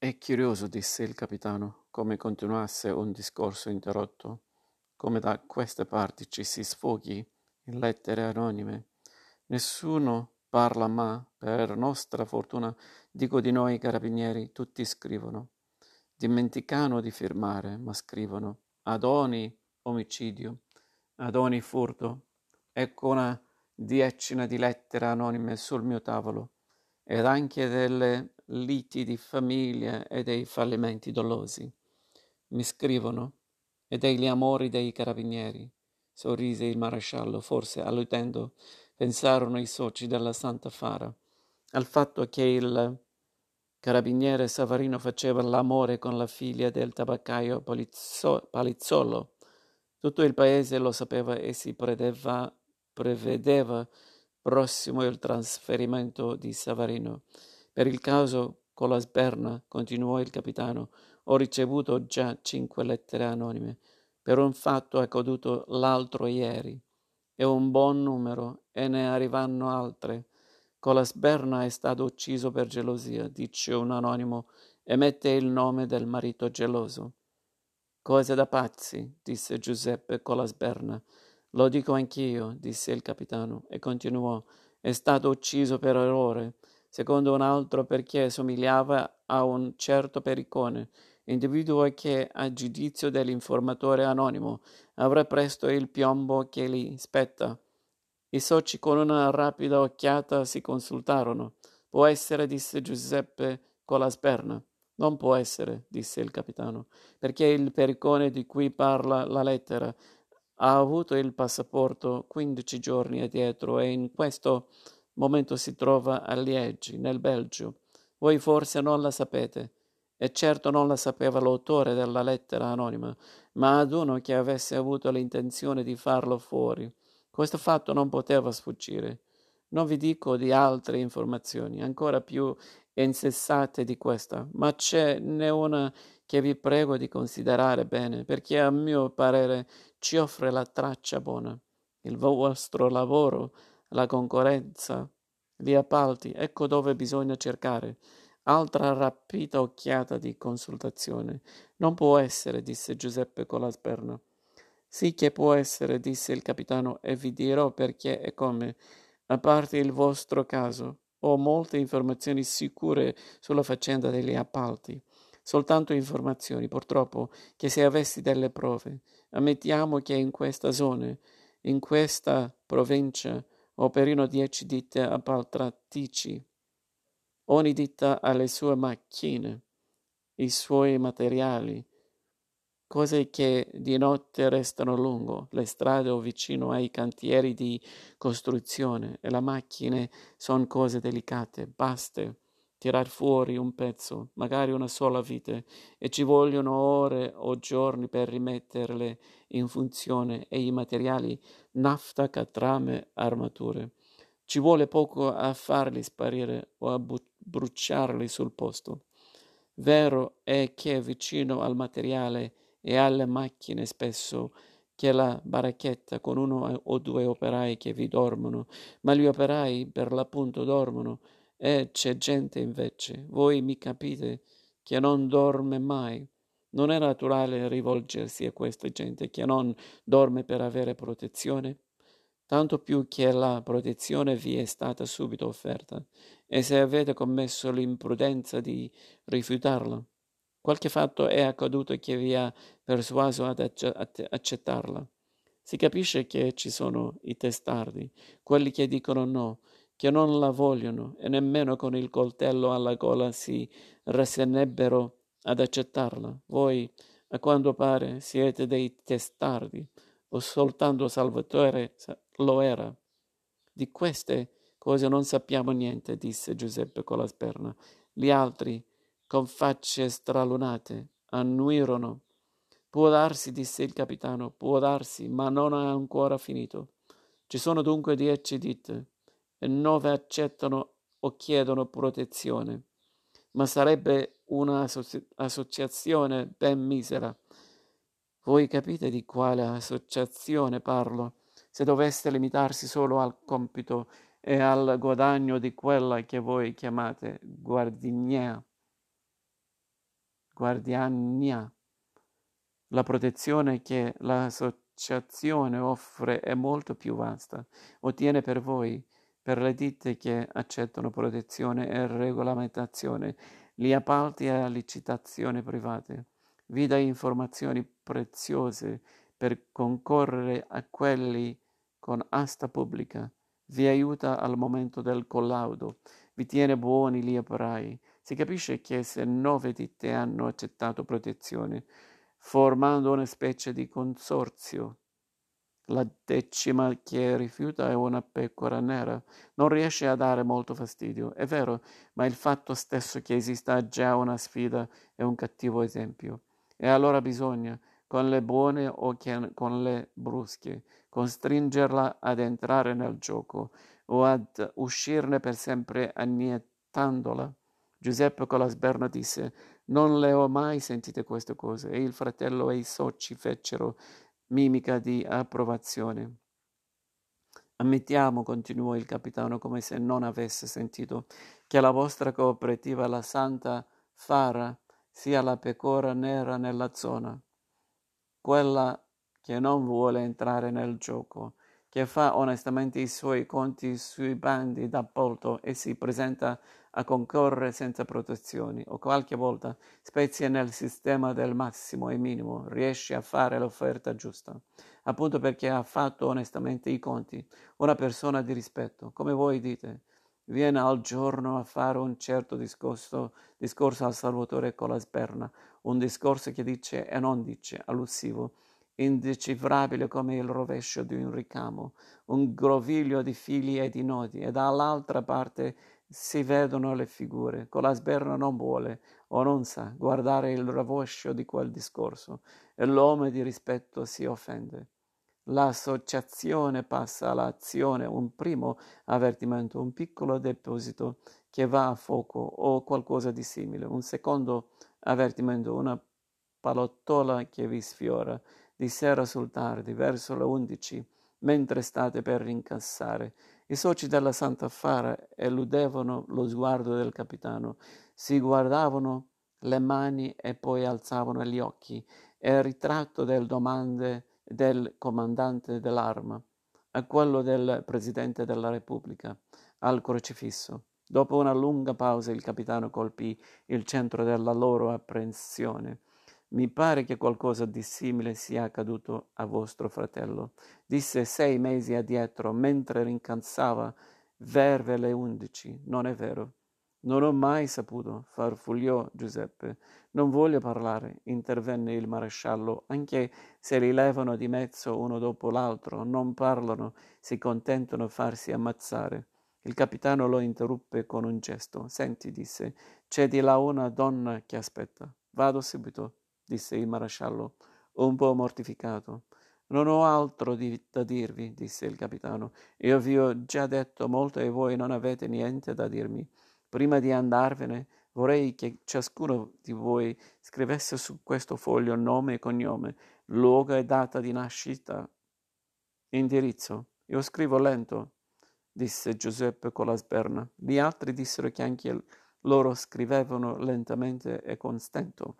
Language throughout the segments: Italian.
È curioso, disse il capitano, come continuasse un discorso interrotto, come da queste parti ci si sfoghi in lettere anonime. Nessuno parla, ma, per nostra fortuna, dico di noi carabinieri, tutti scrivono. Dimenticano di firmare, ma scrivono. Ad ogni omicidio, ad ogni furto. Ecco una decina di lettere anonime sul mio tavolo, ed anche delle liti di famiglia e dei fallimenti dolosi. Mi scrivono, e degli amori dei carabinieri. Sorrise il maresciallo, forse alludendo, pensarono i soci della Santa Fara, al fatto che il carabiniere Savarino faceva l'amore con la figlia del tabaccaio Palizzo- Palizzolo. Tutto il paese lo sapeva e si prevedeva, prevedeva prossimo il trasferimento di Savarino. Per il caso con la sberna, continuò il capitano, ho ricevuto già cinque lettere anonime per un fatto accaduto l'altro ieri. È un buon numero e ne arrivano altre. Con la sberna è stato ucciso per gelosia, dice un anonimo, e mette il nome del marito geloso. Cose da pazzi, disse Giuseppe con la sberna. Lo dico anch'io, disse il capitano, e continuò. È stato ucciso per errore secondo un altro perché somigliava a un certo pericone, individuo che, a giudizio dell'informatore anonimo, avrà presto il piombo che gli spetta. I soci con una rapida occhiata si consultarono. Può essere, disse Giuseppe con la sperna. Non può essere, disse il capitano, perché il pericone di cui parla la lettera ha avuto il passaporto quindici giorni addietro e in questo momento si trova a Liegi, nel Belgio. Voi forse non la sapete, e certo non la sapeva l'autore della lettera anonima, ma ad uno che avesse avuto l'intenzione di farlo fuori. Questo fatto non poteva sfuggire. Non vi dico di altre informazioni, ancora più insensate di questa, ma c'è ne una che vi prego di considerare bene, perché a mio parere ci offre la traccia buona. Il vostro lavoro la concorrenza, gli appalti, ecco dove bisogna cercare. Altra rapida occhiata di consultazione. Non può essere, disse Giuseppe con la sperna. Sì che può essere, disse il capitano, e vi dirò perché e come. A parte il vostro caso, ho molte informazioni sicure sulla faccenda degli appalti. Soltanto informazioni, purtroppo, che se avessi delle prove. Ammettiamo che in questa zona, in questa provincia, operino dieci ditte appaltatrici. Ogni ditta ha le sue macchine, i suoi materiali, cose che di notte restano lungo le strade o vicino ai cantieri di costruzione e le macchine sono cose delicate, baste tirar fuori un pezzo, magari una sola vite, e ci vogliono ore o giorni per rimetterle in funzione e i materiali, nafta, catrame, armature. Ci vuole poco a farli sparire o a bu- bruciarli sul posto. Vero è che vicino al materiale e alle macchine spesso che la baracchetta con uno o due operai che vi dormono, ma gli operai per l'appunto dormono e c'è gente invece, voi mi capite, che non dorme mai. Non è naturale rivolgersi a questa gente che non dorme per avere protezione? Tanto più che la protezione vi è stata subito offerta, e se avete commesso l'imprudenza di rifiutarla, qualche fatto è accaduto che vi ha persuaso ad accettarla. Si capisce che ci sono i testardi, quelli che dicono no, che non la vogliono e nemmeno con il coltello alla gola si rassenebbero ad accettarla. Voi, a quanto pare, siete dei testardi, o soltanto Salvatore lo era. Di queste cose non sappiamo niente, disse Giuseppe con la sperna. Gli altri, con facce stralunate, annuirono. Può darsi, disse il capitano, può darsi, ma non ha ancora finito. Ci sono dunque dieci ditte nove accettano o chiedono protezione, ma sarebbe un'associazione ben misera. Voi capite di quale associazione parlo? Se doveste limitarsi solo al compito e al guadagno di quella che voi chiamate guardinia. guardiania. La protezione che l'associazione offre è molto più vasta. Ottiene per voi, per le ditte che accettano protezione e regolamentazione, gli appalti a licitazione private. Vi dà informazioni preziose per concorrere a quelli con asta pubblica. Vi aiuta al momento del collaudo. Vi tiene buoni gli operai si capisce che se nove ditte hanno accettato protezione, formando una specie di consorzio, la decima che rifiuta è una pecora nera. Non riesce a dare molto fastidio, è vero, ma il fatto stesso che esista già una sfida è un cattivo esempio. E allora bisogna, con le buone o con le brusche, costringerla ad entrare nel gioco o ad uscirne per sempre annientandola. Giuseppe con la sberna disse non le ho mai sentite queste cose e il fratello e i soci fecero mimica di approvazione. Ammettiamo, continuò il capitano come se non avesse sentito, che la vostra cooperativa, la Santa Fara, sia la pecora nera nella zona, quella che non vuole entrare nel gioco, che fa onestamente i suoi conti sui bandi d'appalto e si presenta a concorrere senza protezioni o qualche volta spezia nel sistema del massimo e minimo, riesce a fare l'offerta giusta, appunto perché ha fatto onestamente i conti, una persona di rispetto, come voi dite, viene al giorno a fare un certo discorso, discorso al Salvatore con la sberna, un discorso che dice e non dice, allusivo, indecifrabile come il rovescio di un ricamo, un groviglio di fili e di nodi, e dall'altra parte si vedono le figure. Con la sberna non vuole o non sa guardare il rovescio di quel discorso e l'uomo di rispetto si offende. L'associazione passa all'azione, un primo avvertimento, un piccolo deposito che va a fuoco o qualcosa di simile, un secondo avvertimento, una palottola che vi sfiora, di sera sul tardi, verso le undici, mentre state per rincassare. I soci della Santa Fara eludevano lo sguardo del capitano, si guardavano le mani e poi alzavano gli occhi e il ritratto delle domande del comandante dell'arma a quello del Presidente della Repubblica, al crocifisso. Dopo una lunga pausa il capitano colpì il centro della loro apprensione. Mi pare che qualcosa di simile sia accaduto a vostro fratello. Disse sei mesi addietro, mentre rincansava verve le undici. Non è vero. Non ho mai saputo, farfugliò Giuseppe. Non voglio parlare, intervenne il maresciallo, anche se li levano di mezzo uno dopo l'altro, non parlano, si contentano farsi ammazzare. Il capitano lo interruppe con un gesto. Senti, disse, c'è di là una donna che aspetta. Vado subito disse il maresciallo, un po' mortificato. Non ho altro di, da dirvi, disse il capitano. Io vi ho già detto molto e voi non avete niente da dirmi. Prima di andarvene, vorrei che ciascuno di voi scrivesse su questo foglio nome e cognome, luogo e data di nascita, indirizzo. Io scrivo lento, disse Giuseppe con la sberna. Gli altri dissero che anche loro scrivevano lentamente e con stento.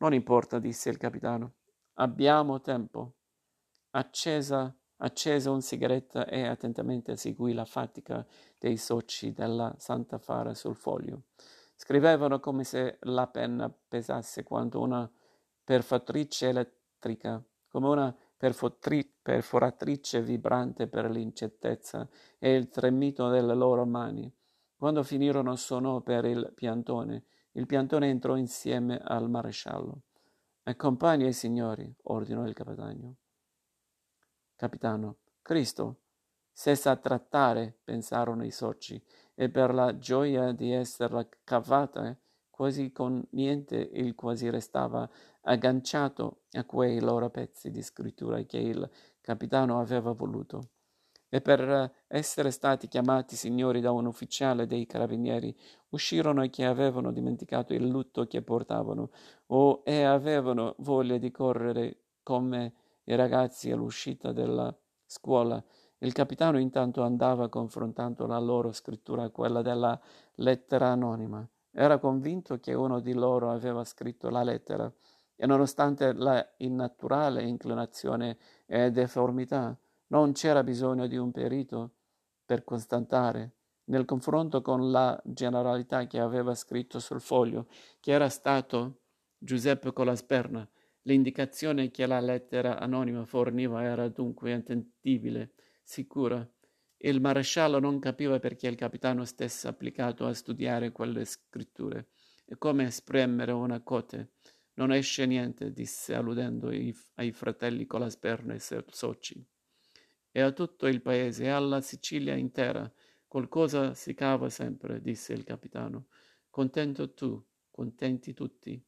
Non importa, disse il capitano. Abbiamo tempo. Accesa, accese un sigaretta e attentamente seguì la fatica dei soci della Santa Fara sul foglio. Scrivevano come se la penna pesasse quanto una perforatrice elettrica, come una perfotri- perforatrice vibrante per l'incertezza e il tremito delle loro mani. Quando finirono suonò per il piantone il piantone entrò insieme al maresciallo. Accompagni i signori, ordinò il capitano. Capitano, Cristo, se sa trattare, pensarono i soci, e per la gioia di esserla cavata quasi con niente il quasi restava agganciato a quei loro pezzi di scrittura che il capitano aveva voluto e per essere stati chiamati signori da un ufficiale dei carabinieri, uscirono che avevano dimenticato il lutto che portavano o e avevano voglia di correre come i ragazzi all'uscita della scuola. Il capitano intanto andava confrontando la loro scrittura a quella della lettera anonima. Era convinto che uno di loro aveva scritto la lettera e nonostante la innaturale inclinazione e deformità, non c'era bisogno di un perito per constatare, nel confronto con la generalità che aveva scritto sul foglio, che era stato Giuseppe Colasperna, l'indicazione che la lettera anonima forniva era dunque attendibile, sicura. Il maresciallo non capiva perché il capitano stesse applicato a studiare quelle scritture e come esprimere una cote non esce niente, disse alludendo ai fratelli con la sperna e soci. E a tutto il paese e alla Sicilia intera qualcosa si cava sempre, disse il capitano. Contento tu, contenti tutti,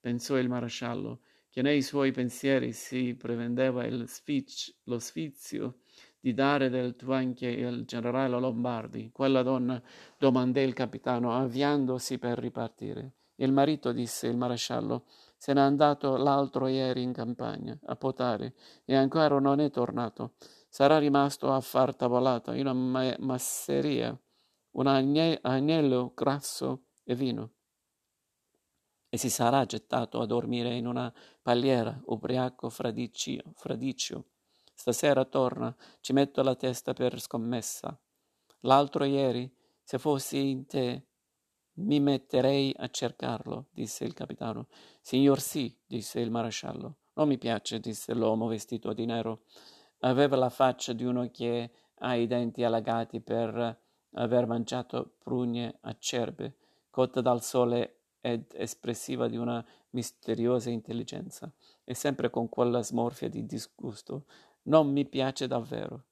pensò il maresciallo, che nei suoi pensieri si prevendeva sfic- lo sfizio di dare del tu anche il generale Lombardi. Quella donna domandò il capitano, avviandosi per ripartire. Il marito, disse il maresciallo, se n'è andato l'altro ieri in campagna, a potare, e ancora non è tornato. Sarà rimasto a far tavolata in una masseria, un agnello grasso e vino. E si sarà gettato a dormire in una paliera, ubriaco fradicio. fradicio. Stasera torna, ci metto la testa per scommessa. L'altro ieri, se fossi in te, mi metterei a cercarlo, disse il capitano. Signor sì, disse il maresciallo. Non mi piace, disse l'uomo vestito di nero. Aveva la faccia di uno che ha i denti allagati per aver mangiato prugne acerbe, cotta dal sole ed espressiva di una misteriosa intelligenza, e sempre con quella smorfia di disgusto. Non mi piace davvero.